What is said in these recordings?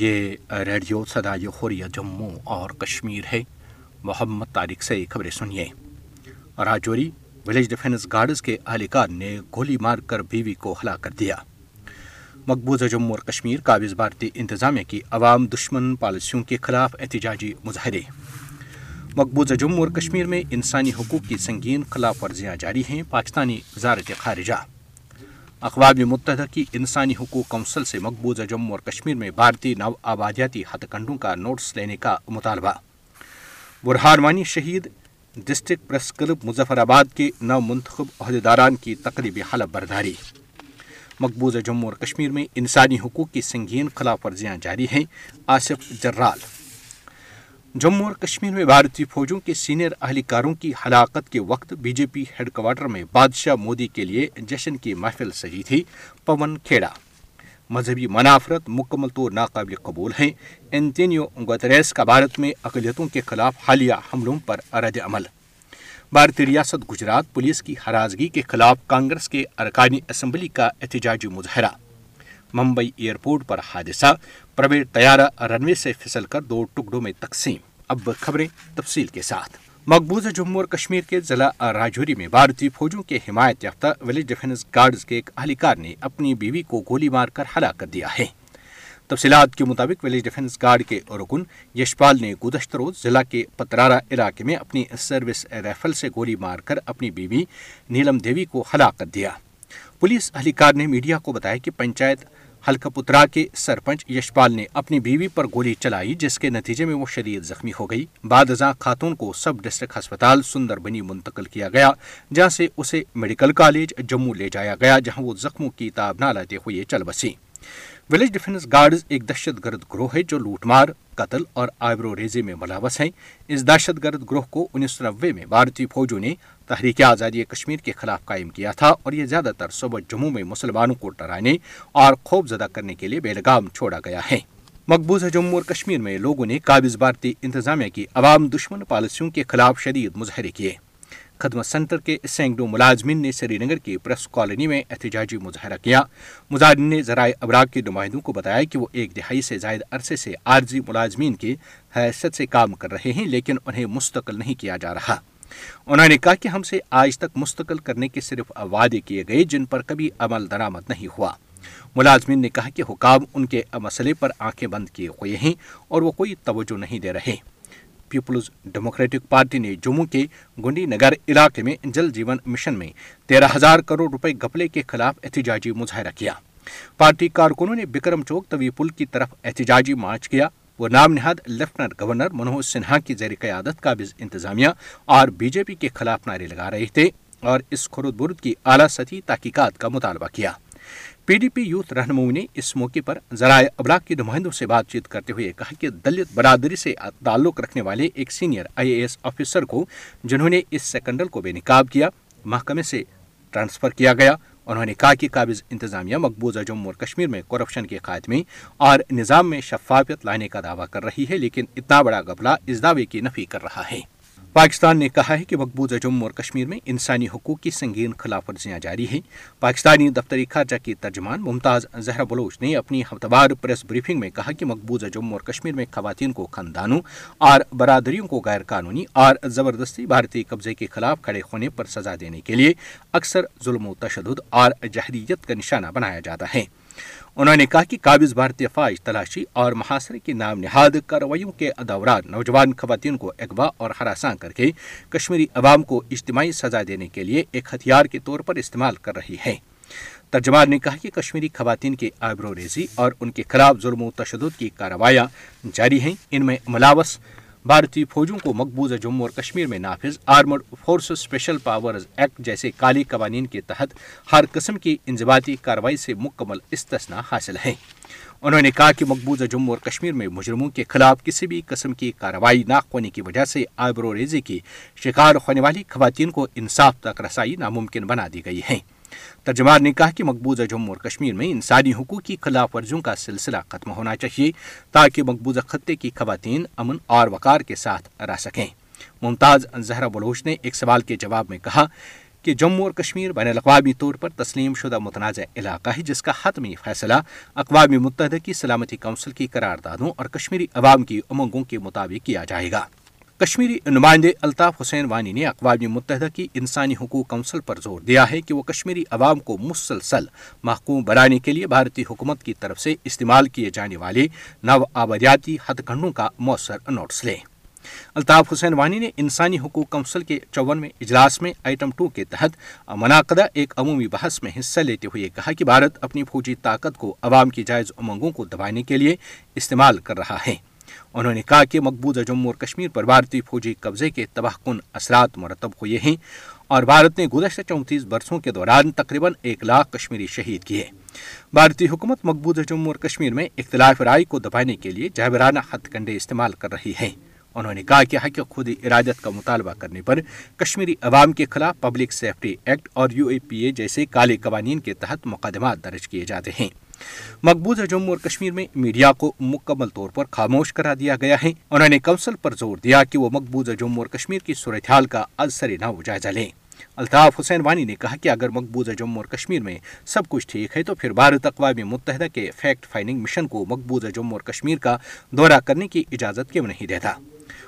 یہ ریڈیو صدای خوریہ جموں اور کشمیر ہے محمد طارق سے خبریں سنیے راجوری ولیج ڈیفینس گارڈز کے اہلکار نے گولی مار کر بیوی کو ہلا کر دیا مقبوضہ جموں اور کشمیر قابض بھارتی انتظامیہ کی عوام دشمن پالیسیوں کے خلاف احتجاجی مظاہرے مقبوضہ جموں اور کشمیر میں انسانی حقوق کی سنگین خلاف ورزیاں جاری ہیں پاکستانی وزارت خارجہ اقوام متحدہ کی انسانی حقوق کونسل سے مقبوضہ جموں اور کشمیر میں بھارتی نو آبادیاتی ہتھ کنڈوں کا نوٹس لینے کا مطالبہ برہانوانی شہید ڈسٹرک پریس کلب مظفر آباد کے نو منتخب عہدیداران کی تقریبی حلف برداری مقبوضہ جموں اور کشمیر میں انسانی حقوق کی سنگین خلاف ورزیاں جاری ہیں آصف جرال جموں اور کشمیر میں بھارتی فوجوں کے سینئر اہلکاروں کی ہلاکت کے وقت B J P head quarter میں بادشاہ مودی کے لیے جشن کی محفل سجی تھی پون کھیڑا مذہبی منافرت مکمل طور ناقابل قبول ہیں انتینیو گتریس کا بھارت میں اقلیتوں کے خلاف حالیہ حملوں پر عمل بھارتی ریاست گجرات پولیس کی حراضگی کے خلاف کانگریس کے ارکانی اسمبلی کا احتجاجی مظاہرہ ممبئی ایئرپورٹ پر حادثہ پرویٹ تیارہ رن وے سے دو ٹکڑوں میں تقسیم اب خبریں تفصیل کے ساتھ جموں اور کشمیر کے ضلع راجوری میں بھارتی فوجوں کے حمایت یافتہ ولیج ڈیفینس گارڈز کے ایک اہلکار نے اپنی بیوی کو گولی مار کر ہلاک کر دیا ہے تفصیلات کے مطابق ولیج ڈیفینس گارڈ کے رکن یشپال نے گزشتہ روز ضلع کے پترارا علاقے میں اپنی سروس ریفل سے گولی مار کر اپنی بیوی نیلم دیوی کو ہلاک کر دیا پولیس اہلکار نے میڈیا کو بتایا کہ پنچایت ہلکا پترا کے سرپنچ یشپال نے اپنی بیوی پر گولی چلائی جس کے نتیجے میں وہ شدید زخمی ہو گئی بعد ازاں خاتون کو سب ڈسٹرکٹ ہسپتال سندر بنی منتقل کیا گیا جہاں سے اسے میڈیکل کالج جموں لے جایا گیا جہاں وہ زخموں کی تاب نہ لاتے ہوئے چل بسی ولیج ڈیفنس گارڈز ایک دہشت گرد گروہ ہے جو لوٹ مار قتل اور آئبرو ریزے میں ملاوس ہیں اس دہشت گرد گروہ کو انیس سو نوے میں بھارتی فوجوں نے تحریک آزادی کشمیر کے خلاف قائم کیا تھا اور یہ زیادہ تر صبح جموں میں مسلمانوں کو ڈرانے اور خوف زدہ کرنے کے لیے بے لگام چھوڑا گیا ہے مقبوضہ جموں اور کشمیر میں لوگوں نے قابض بھارتی انتظامیہ کی عوام دشمن پالیسیوں کے خلاف شدید مظاہرے کیے خدمت سینٹر کے سینگڈو ملازمین نے سری نگر کی پریس کالونی میں احتجاجی مظاہرہ کیا مظاہرین نے ذرائع ابراغ کے نمائندوں کو بتایا کہ وہ ایک دہائی سے زائد عرصے سے عارضی ملازمین کی حیثیت سے کام کر رہے ہیں لیکن انہیں مستقل نہیں کیا جا رہا انہوں نے کہا کہ ہم سے آج تک مستقل کرنے کے صرف وعدے کیے گئے جن پر کبھی عمل درآمد نہیں ہوا ملازمین نے کہا کہ حکام ان کے مسئلے پر آنکھیں بند کیے ہوئے ہیں اور وہ کوئی توجہ نہیں دے رہے پیپلز ڈیموکریٹک پارٹی نے جموں کے گنڈی نگر علاقے میں جل جیون مشن میں تیرہ ہزار کروڑ روپے گپلے کے خلاف احتجاجی مظاہرہ کیا پارٹی کارکنوں نے بکرم چوک طوی پل کی طرف احتجاجی مارچ کیا وہ نام نہاد لیفٹنٹ گورنر منوہر سنہا کی زیر قیادت قابض انتظامیہ اور بی جے پی کے خلاف نعرے لگا رہے تھے اور اس خرد برد کی اعلیٰ تحقیقات کا مطالبہ کیا پی ڈی پی یوتھ رہنما نے اس موقع پر ذرائع ابلاغ کے نمائندوں سے بات چیت کرتے ہوئے کہا کہ دلت برادری سے تعلق رکھنے والے ایک senior I A S officer کو جنہوں نے اس سیکنڈل کو بے نقاب کیا محکمے سے ٹرانسفر کیا گیا انہوں نے کہا کہ قابض انتظامیہ مقبوضہ جموں اور کشمیر میں کرپشن کے خاتمے اور نظام میں شفافیت لانے کا دعویٰ کر رہی ہے لیکن اتنا بڑا گبلہ اس دعوے کی نفی کر رہا ہے پاکستان نے کہا ہے کہ مقبوضہ جموں اور کشمیر میں انسانی حقوق کی سنگین خلاف ورزیاں جاری ہیں پاکستانی دفتری خارجہ کی ترجمان ممتاز زہرہ بلوچ نے اپنی ہفتوار پریس بریفنگ میں کہا کہ مقبوضہ جموں اور کشمیر میں خواتین کو خاندانوں اور برادریوں کو غیر قانونی اور زبردستی بھارتی قبضے کے خلاف کھڑے ہونے پر سزا دینے کے لیے اکثر ظلم و تشدد اور جہریت کا نشانہ بنایا جاتا ہے انہوں نے کہا کہ قابض بھارتی فائج تلاشی اور محاصرے کی نام نہاد کارروائیوں کے ادوران نوجوان خواتین کو اغوا اور ہراساں کر کے کشمیری عوام کو اجتماعی سزا دینے کے لیے ایک ہتھیار کے طور پر استعمال کر رہی ہیں ترجمان نے کہا کہ کشمیری خواتین کی آبرو ریزی اور ان کے خلاف ظلم و تشدد کی کارروائیاں جاری ہیں ان میں ملاوس بھارتی فوجوں کو مقبوضہ جموں اور کشمیر میں نافذ armed forces special powers act جیسے کالی قوانین کے تحت ہر قسم کی انضباطی کارروائی سے مکمل استثنا حاصل ہیں انہوں نے کہا کہ مقبوضہ جموں اور کشمیر میں مجرموں کے خلاف کسی بھی قسم کی کارروائی نہ ہونے کی وجہ سے ریزی کی شکار ہونے والی خواتین کو انصاف تک رسائی ناممکن بنا دی گئی ہے ترجمان نے کہا کہ مقبوضہ جموں اور کشمیر میں انسانی حقوق کی خلاف ورزیوں کا سلسلہ ختم ہونا چاہیے تاکہ مقبوضہ خطے کی خواتین امن اور وقار کے ساتھ رہ سکیں ممتاز زہرا بلوچ نے ایک سوال کے جواب میں کہا کہ جموں اور کشمیر بین الاقوامی طور پر تسلیم شدہ متنازع علاقہ ہے جس کا حتمی فیصلہ اقوام متحدہ کی سلامتی کونسل کی قراردادوں اور کشمیری عوام کی امنگوں کے مطابق کیا جائے گا کشمیری نمائندے الطاف حسین وانی نے اقوام متحدہ کی انسانی حقوق کونسل پر زور دیا ہے کہ وہ کشمیری عوام کو مسلسل محکوم بنانے کے لیے بھارتی حکومت کی طرف سے استعمال کیے جانے والے نو آبادیاتی ہتھ کنڈوں کا مؤثر نوٹس لیں الطاف حسین وانی نے انسانی حقوق کونسل کے چونویں اجلاس میں آئٹم ٹو کے تحت منعقدہ ایک عمومی بحث میں حصہ لیتے ہوئے کہا کہ بھارت اپنی فوجی طاقت کو عوام کی جائز امنگوں کو دبانے کے لیے استعمال کر رہا ہے انہوں نے کہا کہ مقبوضہ جموں اور کشمیر پر بھارتی فوجی قبضے کے تباہ کن اثرات مرتب ہوئے ہیں اور بھارت نے گزشتہ چونتیس برسوں کے دوران تقریباً ایک لاکھ کشمیری شہید کیے بھارتی حکومت مقبوضہ جموں اور کشمیر میں اختلاف رائے کو دبانے کے لیے جہبرانہ ہتھ کنڈے استعمال کر رہی ہے انہوں نے کہا کہ حق خود ارادت کا مطالبہ کرنے پر کشمیری عوام کے خلاف پبلک سیفٹی ایکٹ اور یو اے پی اے جیسے کالے قوانین کے تحت مقدمات درج کیے جاتے ہیں مقبوضہ جموں اور کشمیر میں میڈیا کو مکمل طور پر خاموش کرا دیا گیا ہے انہوں نے کونسل پر زور دیا کہ وہ مقبوضہ جموں اور کشمیر کی صورتحال کا ازثری ناو جائزہ لیں الطاف حسین وانی نے کہا کہ اگر مقبوضہ جموں اور کشمیر میں سب کچھ ٹھیک ہے تو پھر بھارت اقوام متحدہ کے فیکٹ فائنڈنگ مشن کو مقبوضہ جموں اور کشمیر کا دورہ کرنے کی اجازت کیوں نہیں دیتا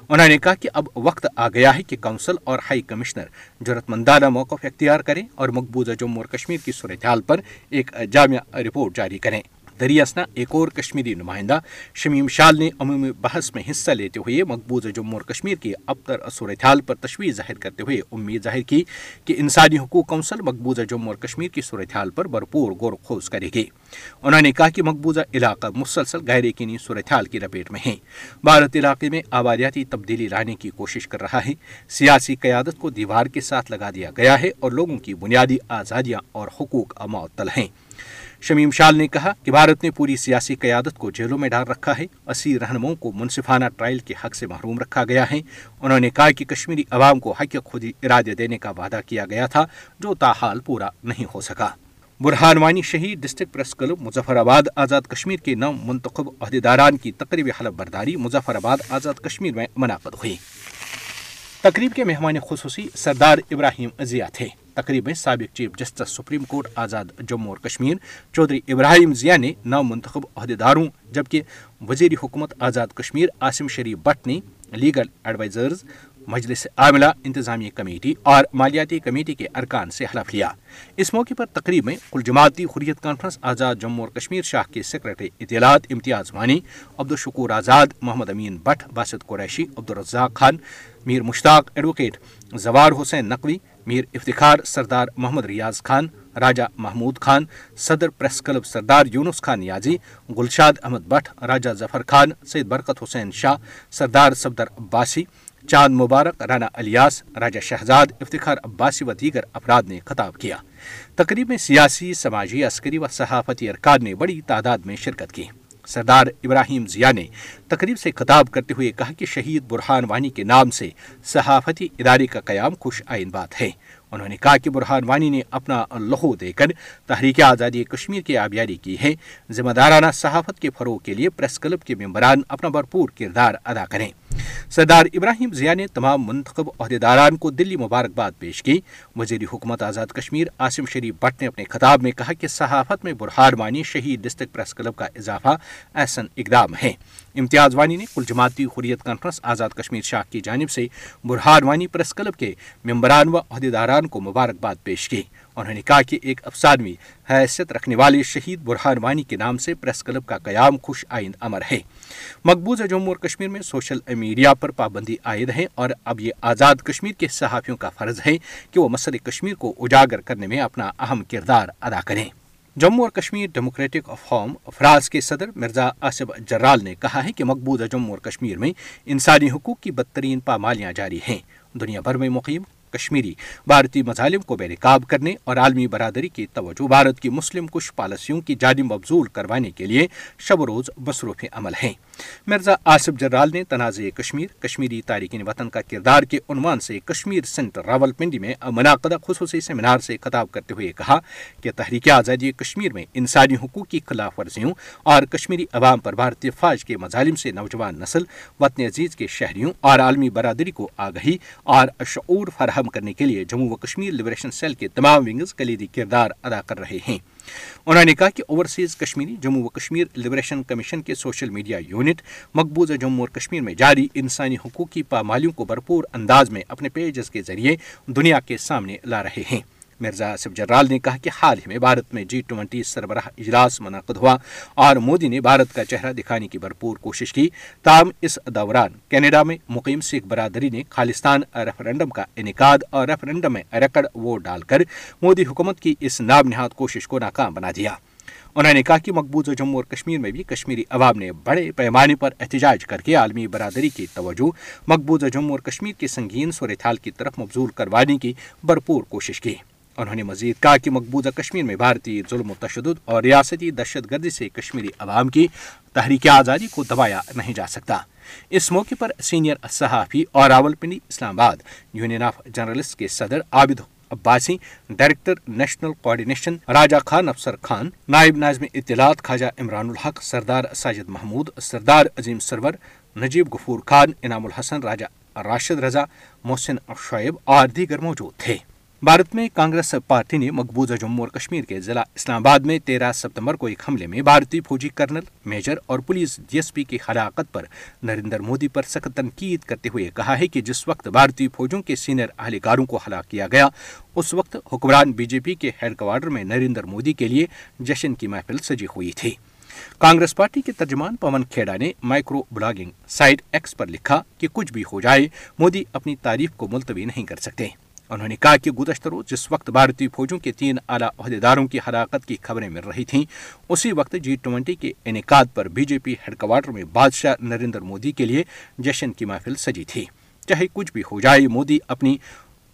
انہوں نے کہا کہ اب وقت آ گیا ہے کہ کونسل اور ہائی کمشنر جرت مندانہ موقف اختیار کریں اور مقبوضہ جموں اور کشمیر کی صورتحال پر ایک جامعہ رپورٹ جاری کریں دریاسنا ایک اور کشمیری نمائندہ شمیم شال نے عمومی بحث میں حصہ لیتے ہوئے مقبوضہ جموں اور کشمیر کی ابتر صورتحال پر تشویش ظاہر کرتے ہوئے امید ظاہر کی کہ انسانی حقوق کونسل مقبوضہ جموں اور کشمیر کی صورتحال پر بھرپور غور خوض کرے گی انہوں نے کہا کہ مقبوضہ علاقہ مسلسل غیر یقینی صورتحال کی لپیٹ میں ہے بھارت علاقے میں آبادیاتی تبدیلی لانے کی کوشش کر رہا ہے سیاسی قیادت کو دیوار کے ساتھ لگا دیا گیا ہے اور لوگوں کی بنیادی آزادیاں اور حقوق معطل ہیں شمیم شال نے کہا کہ بھارت نے پوری سیاسی قیادت کو جیلوں میں ڈال رکھا ہے اسی رہنماؤں کو منصفانہ ٹرائل کے حق سے محروم رکھا گیا ہے انہوں نے کہا کہ کشمیری عوام کو حق خودی ارادے دینے کا وعدہ کیا گیا تھا جو تاحال پورا نہیں ہو سکا برہان وانی شہید ڈسٹرکٹ پریس کلب مظفر آباد آزاد کشمیر کے نو منتخب عہدیداران کی تقریب حلف برداری آباد آزاد کشمیر میں منعقد ہوئی تقریب کے مہمان خصوصی سردار ابراہیم ازیا تھے تقریب میں سابق chief justice supreme court Azad Jammu اور کشمیر چودھری ابراہیم ضیاء نے نو منتخب عہدیداروں جبکہ وزیر حکومت آزاد کشمیر عاصم شریف بٹ نے لیگل ایڈوائزرز مجلس عاملہ انتظامیہ کمیٹی اور مالیاتی کمیٹی کے ارکان سے حلف لیا اس موقع پر تقریب میں کل جماعتی خریت کانفرنس آزاد جموں اور کشمیر شاہ کے سیکرٹری اطلاعات امتیاز وانی عبدالشکور آزاد محمد امین بٹ باسط قریشی عبدالرزاق خان میر مشتاق ایڈوکیٹ زوار حسین نقوی میر افتخار سردار محمد ریاض خان راجہ محمود خان صدر پریس کلب سردار یونس خان نیازی گلشاد احمد بٹ راجہ ظفر خان سید برکت حسین شاہ سردار صفدر عباسی چاند مبارک رانا الیاس راجہ شہزاد افتخار عباسی و دیگر افراد نے خطاب کیا تقریب میں سیاسی سماجی عسکری و صحافتی ارکان نے بڑی تعداد میں شرکت کی سردار ابراہیم ضیاء نے تقریب سے خطاب کرتے ہوئے کہا کہ شہید برحان وانی کے نام سے صحافتی ادارے کا قیام خوش آئین بات ہے انہوں نے کہا کہ برحان وانی نے اپنا لہو دے کر تحریک آزادی کشمیر کی آبیاری کی ہے ذمہ دارانہ صحافت کے فروغ کے لیے پریس کلب کے ممبران اپنا بھرپور کردار ادا کریں سردار ابراہیم ضیاء نے تمام منتخب عہدیداران کو دلی مبارکباد پیش کی وزیر حکومت آزاد کشمیر عاصم شریف بٹ نے اپنے خطاب میں کہا کہ صحافت میں برہار وانی شہید ڈسٹرکٹ پریس کلب کا اضافہ احسن اقدام ہے امتیاز وانی نے کل جماعتی حریت کانفرنس آزاد کشمیر شاہ کی جانب سے برہار وانی پریس کلب کے ممبران و عہدیداران کو مبارکباد پیش کی انہوں نے کہا کہ ایک افسادی حیثیت رکھنے والے شہید برہان وانی کے نام سے پریس کلب کا قیام خوش آئند امر ہے مقبوضہ جموں اور کشمیر میں سوشل میڈیا پر پابندی عائد ہے اور اب یہ آزاد کشمیر کے صحافیوں کا فرض ہے کہ وہ مسئلے کشمیر کو اجاگر کرنے میں اپنا اہم کردار ادا کریں جموں اور کشمیر ڈیموکریٹک فارم فراز کے صدر مرزا آصف جرال نے کہا ہے کہ مقبوضہ جموں اور کشمیر میں انسانی حقوق کی بدترین پامالیاں جاری ہیں دنیا بھر میں مقیم کشمیری بھارتی مظالم کو بے نقاب کرنے اور عالمی برادری کی توجہ بھارت کی مسلم کش پالیسیوں کی جانب مبزول کروانے کے لیے شب و روز مصروف عمل ہیں مرزا آصف جرال نے تنازع کشمیر کشمیری تارکین وطن کا کردار کے عنوان سے کشمیر سینٹر راول پنڈی میں منعقدہ خصوصی سیمینار سے خطاب کرتے ہوئے کہا کہ تحریک آزادی کشمیر میں انسانی حقوق کی خلاف ورزیوں اور کشمیری عوام پر بھارتی فوج کے مظالم سے نوجوان نسل وطن عزیز کے شہریوں اور عالمی برادری کو آگہی اور شعور فراہم ختم کرنے کے لیے جموں و کشمیر لبریشن سیل کے تمام ونگز کلیدی کردار ادا کر رہے ہیں انہوں نے کہا کہ اوورسیز کشمیری جموں و کشمیر لبریشن کمیشن کے سوشل میڈیا یونٹ مقبوضہ جموں اور کشمیر میں جاری انسانی حقوق کی پامالیوں کو بھرپور انداز میں اپنے پیجز کے ذریعے دنیا کے سامنے لا رہے ہیں مرزا آصف جرال نے کہا کہ حال ہی میں بھارت میں جی ٹوئنٹی سربراہ اجلاس منعقد ہوا اور مودی نے بھارت کا چہرہ دکھانے کی بھرپور کوشش کی تاہم اس دوران کینیڈا میں مقیم سکھ برادری نے خالستان ریفرنڈم کا انعقاد اور ریفرنڈم میں ریکڈ ووٹ ڈال کر مودی حکومت کی اس ناب نہاد کوشش کو ناکام بنا دیا انہوں نے کہا کہ مقبوضہ جموں اور کشمیر میں بھی کشمیری عوام نے بڑے پیمانے پر احتجاج کر کے عالمی برادری کی توجہ مقبوضہ جموں اور کشمیر کے سنگین صورتحال کی طرف مبزول کروانے کی بھرپور کوشش کی انہوں نے مزید کہا کہ مقبوضہ کشمیر میں بھارتی ظلم و تشدد اور ریاستی دہشت گردی سے کشمیری عوام کی تحریک آزادی کو دبایا نہیں جا سکتا اس موقع پر سینئر صحافی اور راول پنڈی اسلام آباد یونین آف جرنلسٹ کے صدر Abid Abbasi director national coordination Raja Khan Afsar Khan نائب ناظم اطلاعات خواجہ عمران الحق سردار ساجد محمود سردار عظیم سرور نجیب گفور خان انعام الحسن راجا راشد رضا محسن شعیب اور دیگر موجود تھے بھارت میں کانگریس پارٹی نے مقبوضہ جموں اور کشمیر کے ضلع اسلام آباد میں تیرہ ستمبر کو ایک حملے میں بھارتی فوجی کرنل میجر اور پولیس ڈی ایس پی کی ہلاکت پر نریندر مودی پر سخت تنقید کرتے ہوئے کہا ہے کہ جس وقت بھارتی فوجوں کے سینئر اہلکاروں کو ہلاک کیا گیا اس وقت حکمران بی جے پی کے ہیڈ کوارٹر میں نریندر مودی کے لیے جشن کی محفل سجی ہوئی تھی کانگریس پارٹی کے ترجمان پون کھیڑا نے مائکرو بلاگنگ سائٹ ایکس پر لکھا کہ کچھ بھی ہو جائے مودی اپنی تعریف کو ملتوی نہیں کر سکتے انہوں نے کہا کہ گزشتہ روز جس وقت بھارتی فوجوں کے تین اعلیٰ عہدیداروں کی ہلاکت کی خبریں مل رہی تھیں اسی وقت جی کے انعقاد پر B J P head quarter میں بادشاہ نریندر مودی کے لیے جشن کی محفل سجی تھی چاہے کچھ بھی ہو جائے مودی اپنی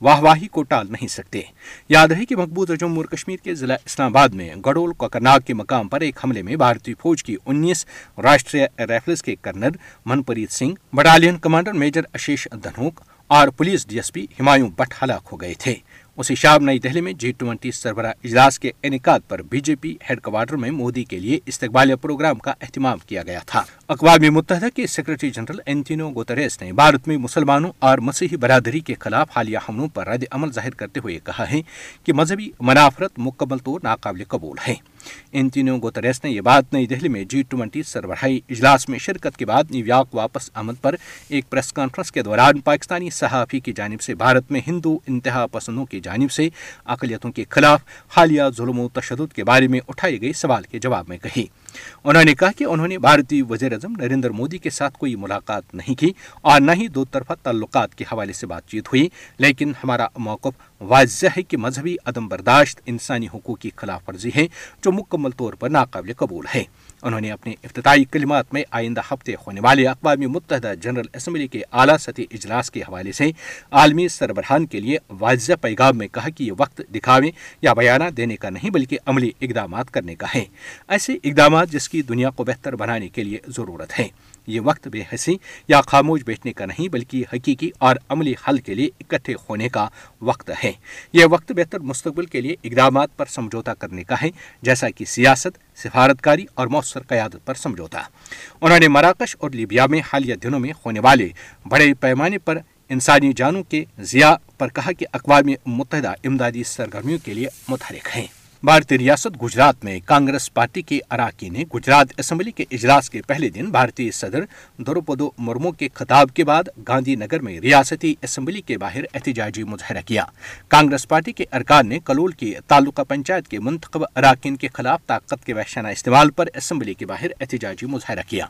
واہ واہی کو ٹال نہیں سکتے یاد ہے کہ مقبوض جموں کشمیر کے ضلع اسلام آباد میں گڈول کوکرناگ کے مقام پر ایک حملے میں بھارتی فوج کی انیس راشٹری رائفلز کے colonel Manpreet Singh battalion commander major Ashish Dhonak اور police D S P Humayun Butt ہلاک ہو گئے تھے اسی شام نئی دہلی میں جی ٹوئنٹی سربراہ اجلاس کے انعقاد پر B J P head quarter میں مودی کے لیے استقبالیہ پروگرام کا اہتمام کیا گیا تھا اقوام متحدہ کے سیکرٹری جنرل اینتینو گوتریس نے بھارت میں مسلمانوں اور مسیحی برادری کے خلاف حالیہ حملوں پر رد عمل ظاہر کرتے ہوئے کہا ہے کہ مذہبی منافرت مکمل طور ناقابل قبول ہے نے یہ بات نئی دہلی میں جی میں جی سربراہی اجلاس شرکت کے بعد نیو یارک واپس آمد پر ایک پریس کانفرنس کے دوران پاکستانی صحافی کی جانب سے بھارت میں ہندو انتہا پسندوں کی جانب سے اقلیتوں کے خلاف حالیہ ظلم و تشدد کے بارے میں اٹھائے گئی سوال کے جواب میں کہی انہوں نے کہا کہ انہوں نے بھارتی وزیر اعظم نریندر مودی کے ساتھ کوئی ملاقات نہیں کی اور نہ ہی دو طرفہ تعلقات کے حوالے سے بات چیت ہوئی لیکن ہمارا موقف واضح ہے کہ مذہبی عدم برداشت انسانی حقوق کی خلاف ورزی ہے جو مکمل طور پر ناقابل قبول ہے انہوں نے اپنے افتتاحی کلمات میں آئندہ ہفتے ہونے والے اقوام متحدہ جنرل اسمبلی کے اعلیٰ سطح اجلاس کے حوالے سے عالمی سربراہان کے لیے واضح پیغام میں کہا کہ یہ وقت دکھاوے یا بیانہ دینے کا نہیں بلکہ عملی اقدامات کرنے کا ہے ایسے اقدامات جس کی دنیا کو بہتر بنانے کے لیے ضرورت ہے یہ وقت بے حسی یا خاموش بیٹھنے کا نہیں بلکہ حقیقی اور عملی حل کے لیے اکٹھے ہونے کا وقت ہے یہ وقت بہتر مستقبل کے لیے اقدامات پر سمجھوتا کرنے کا ہے جیسا کہ سیاست سفارتکاری اور مؤثر قیادت پر سمجھوتا انہوں نے مراکش اور لیبیا میں حالیہ دنوں میں ہونے والے بڑے پیمانے پر انسانی جانوں کے ضیاع پر کہا کہ اقوام متحدہ امدادی سرگرمیوں کے لیے متحرک ہیں بھارتی ریاست گجرات میں کانگریس پارٹی کے اراکین نے گجرات اسمبلی کے اجلاس کے پہلے دن بھارتی صدر دروپدو مرمو کے خطاب کے بعد گاندھی نگر میں ریاستی اسمبلی کے باہر احتجاجی کیا کانگریس پارٹی کے ارکان نے کلول کی تعلقہ پنچایت کے منتخب اراکین کے خلاف طاقت کے وحشانہ استعمال پر اسمبلی کے باہر احتجاجی مظاہرہ کیا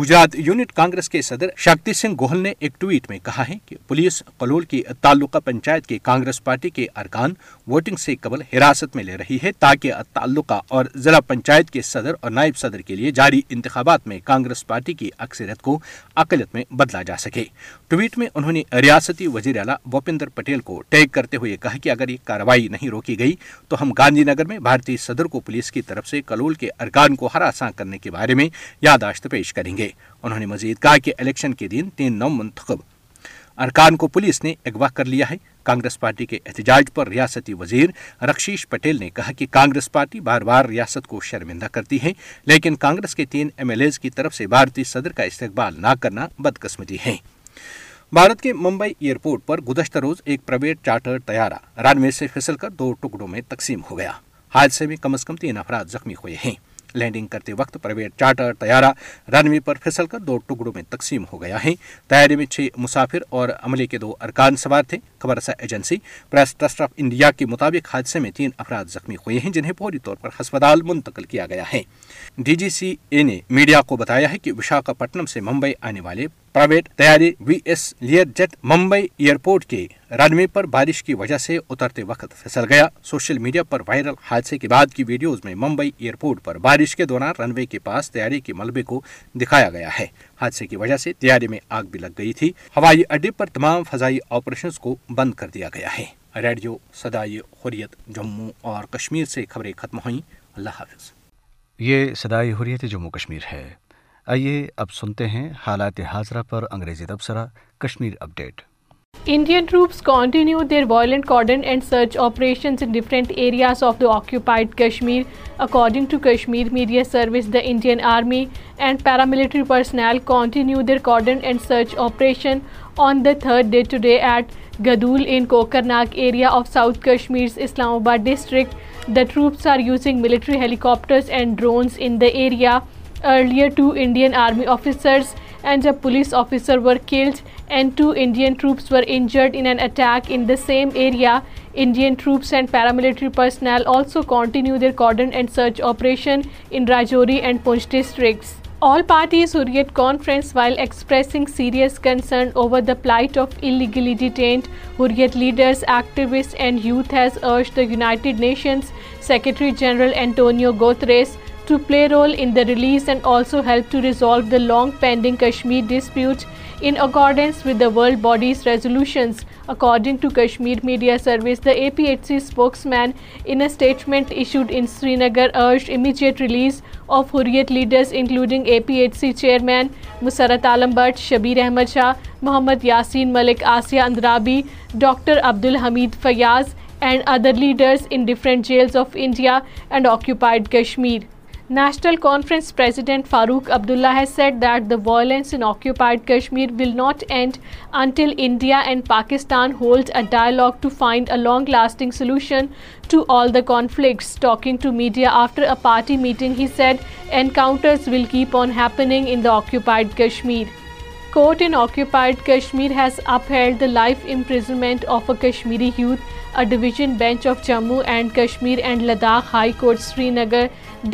گجرات یونٹ کانگریس کے صدر شکتی سنگھ گوہل نے ایک ٹویٹ میں کہا ہے کہ پولیس کلول کی تعلقہ پنچایت کے کانگریس پارٹی کے ارکان ووٹنگ سے قبل حراست میں لے رہے رہی ہے تاکہ تعلقہ اور ضلع پنچایت کے صدر اور نائب صدر کے لیے جاری انتخابات میں کانگریس پارٹی کی اکثریت کو اقلیت میں بدلا جا سکے ٹویٹ میں انہوں نے ریاستی وزیر اعلیٰ بوپندر پٹیل کو ٹیگ کرتے ہوئے کہا کہ اگر یہ کاروائی نہیں روکی گئی تو ہم گاندھی نگر میں بھارتی صدر کو پولیس کی طرف سے کلول کے ارکان کو ہراساں کرنے کے بارے میں یاداشت پیش کریں گے انہوں نے مزید کہا کہ الیکشن کے دن تین نو منتخب ارکان کو پولیس نے اگوا کر لیا ہے کانگریس پارٹی کے احتجاج پر ریاستی وزیر رکشیش پٹیل نے کہا کہ کانگریس پارٹی بار بار ریاست کو شرمندہ کرتی ہے لیکن کانگریس کے تین ایم ایل ایز کی طرف سے بھارتی صدر کا استقبال نہ کرنا بدقسمتی ہے بھارت کے ممبئی ایئرپورٹ پر گزشتہ روز ایک پرائیویٹ چارٹر طیارہ رنمیر سے پھسل کر دو ٹکڑوں میں تقسیم ہو گیا حادثے میں کم از کم تین افراد زخمی ہوئے ہیں لینڈنگ کرتے وقت چارٹر رن وے ٹکڑوں میں تقسیم ہو گیا ہے میں چھ مسافر اور عملے کے دو ارکان سوار تھے خبر agency press trust of India کے مطابق حادثے میں تین افراد زخمی ہوئے ہیں جنہیں فوری طور پر ہسپتال منتقل کیا گیا ہے ڈی جی سی اے نے میڈیا کو بتایا ہے کہ وشاکھاپٹنم پٹنم سے ممبئی آنے والے پرائیویٹ تیاری V S Lear jet Mumbai airport کے رن وے پر بارش کی وجہ سے اترتے وقت پھسل گیا سوشل میڈیا پر وائرل حادثے کے بعد کی ویڈیوز میں ممبئی ایئرپورٹ پر بارش کے دوران رن وے کے پاس تیاری کے ملبے کو دکھایا گیا ہے حادثے کی وجہ سے تیاری میں آگ بھی لگ گئی تھی ہوائی اڈے پر تمام فضائی آپریشن کو بند کر دیا گیا ہے ریڈیو سدائی حریت جموں اور کشمیر سے خبریں ختم ہوئیں اللہ حافظ یہ سدائی حریت جموں کشمیر ہے حالات انڈینیو دیرنز according Indian army and paramilitary personnel on the third at Gadool in Kokernag area of south Kashmir Islamabad districts and drones in the area Earlier, 2 Indian Army officers and a police officer were killed and 2 Indian troops were injured in an attack in the same area. Indian troops and paramilitary personnel also continue their cordon and search operation in Rajouri and Poonch districts. All parties who read conference while expressing serious concern over the plight of illegally detained Hurriyat leaders, activists and youth has urged the United Nations Secretary General Antonio Guterres to play a role in the release and also help to resolve the long-pending Kashmir dispute in accordance with the world body's resolutions, according to Kashmir Media Service. The APHC spokesman, in a statement issued in Srinagar, urged immediate release of Hurriyat leaders including APHC chairman Musarrat Alam Bhatt, Shabir Ahmad Shah, Mohammad Yasin Malik, Asiya Andrabi, Dr. Abdul Hamid Fayyaz and other leaders in different jails of India and occupied Kashmir. National Conference President Farooq Abdullah has said that the violence in occupied Kashmir will not end until India and Pakistan hold a dialogue to find a long-lasting solution to all the conflicts. Talking to media after a party meeting, he said encounters will keep on happening in the occupied Kashmir. Court in occupied Kashmir has upheld the life imprisonment of a Kashmiri youth a division bench of Jammu and Kashmir and Ladakh High Court Srinagar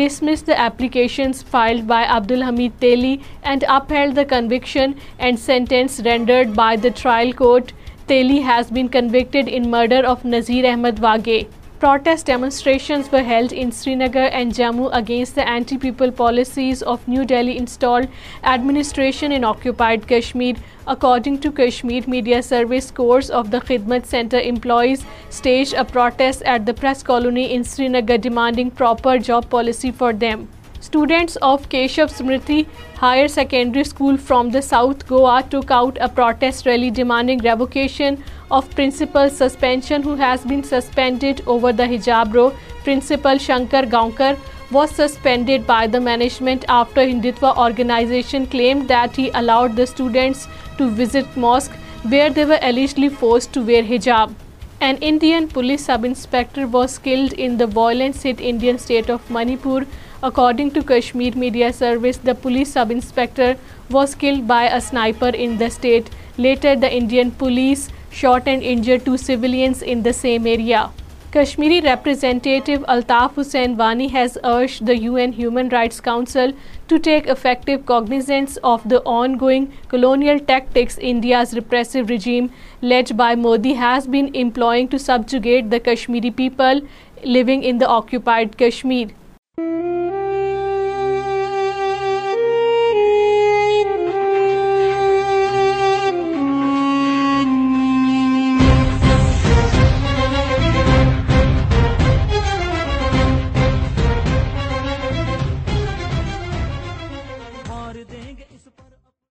dismissed the applications filed by Abdul Hamid Teli and upheld the conviction and sentence rendered by the trial court. Teli has been convicted in murder of Nazir Ahmad Waghe. Protest demonstrations were held in Srinagar and Jammu against the anti-people policies of New Delhi installed administration in occupied Kashmir. According to Kashmir Media Service, scores of the Khidmat Center employees staged a protest at the press colony in Srinagar demanding proper job policy for them. Students of Keshav Smriti Higher Secondary School from the South Goa took out a protest rally demanding revocation of Principal suspension, who has been suspended over the hijab row. Principal Shankar Gaonkar was suspended by the management after Hindutva organization claimed that he allowed the students to visit mosque where they were allegedly forced to wear hijab. An Indian police sub-inspector was killed in the violence hit Indian state of Manipur According to Kashmir Media Service, the police sub-inspector was killed by a sniper in the state. Later, the Indian police shot and injured two civilians in the same area. Kashmiri representative Altaf Hussain Wani has urged the UN Human Rights Council to take effective cognizance of the ongoing colonial tactics India's repressive regime led by Modi has been employing to subjugate the Kashmiri people living in the occupied Kashmir.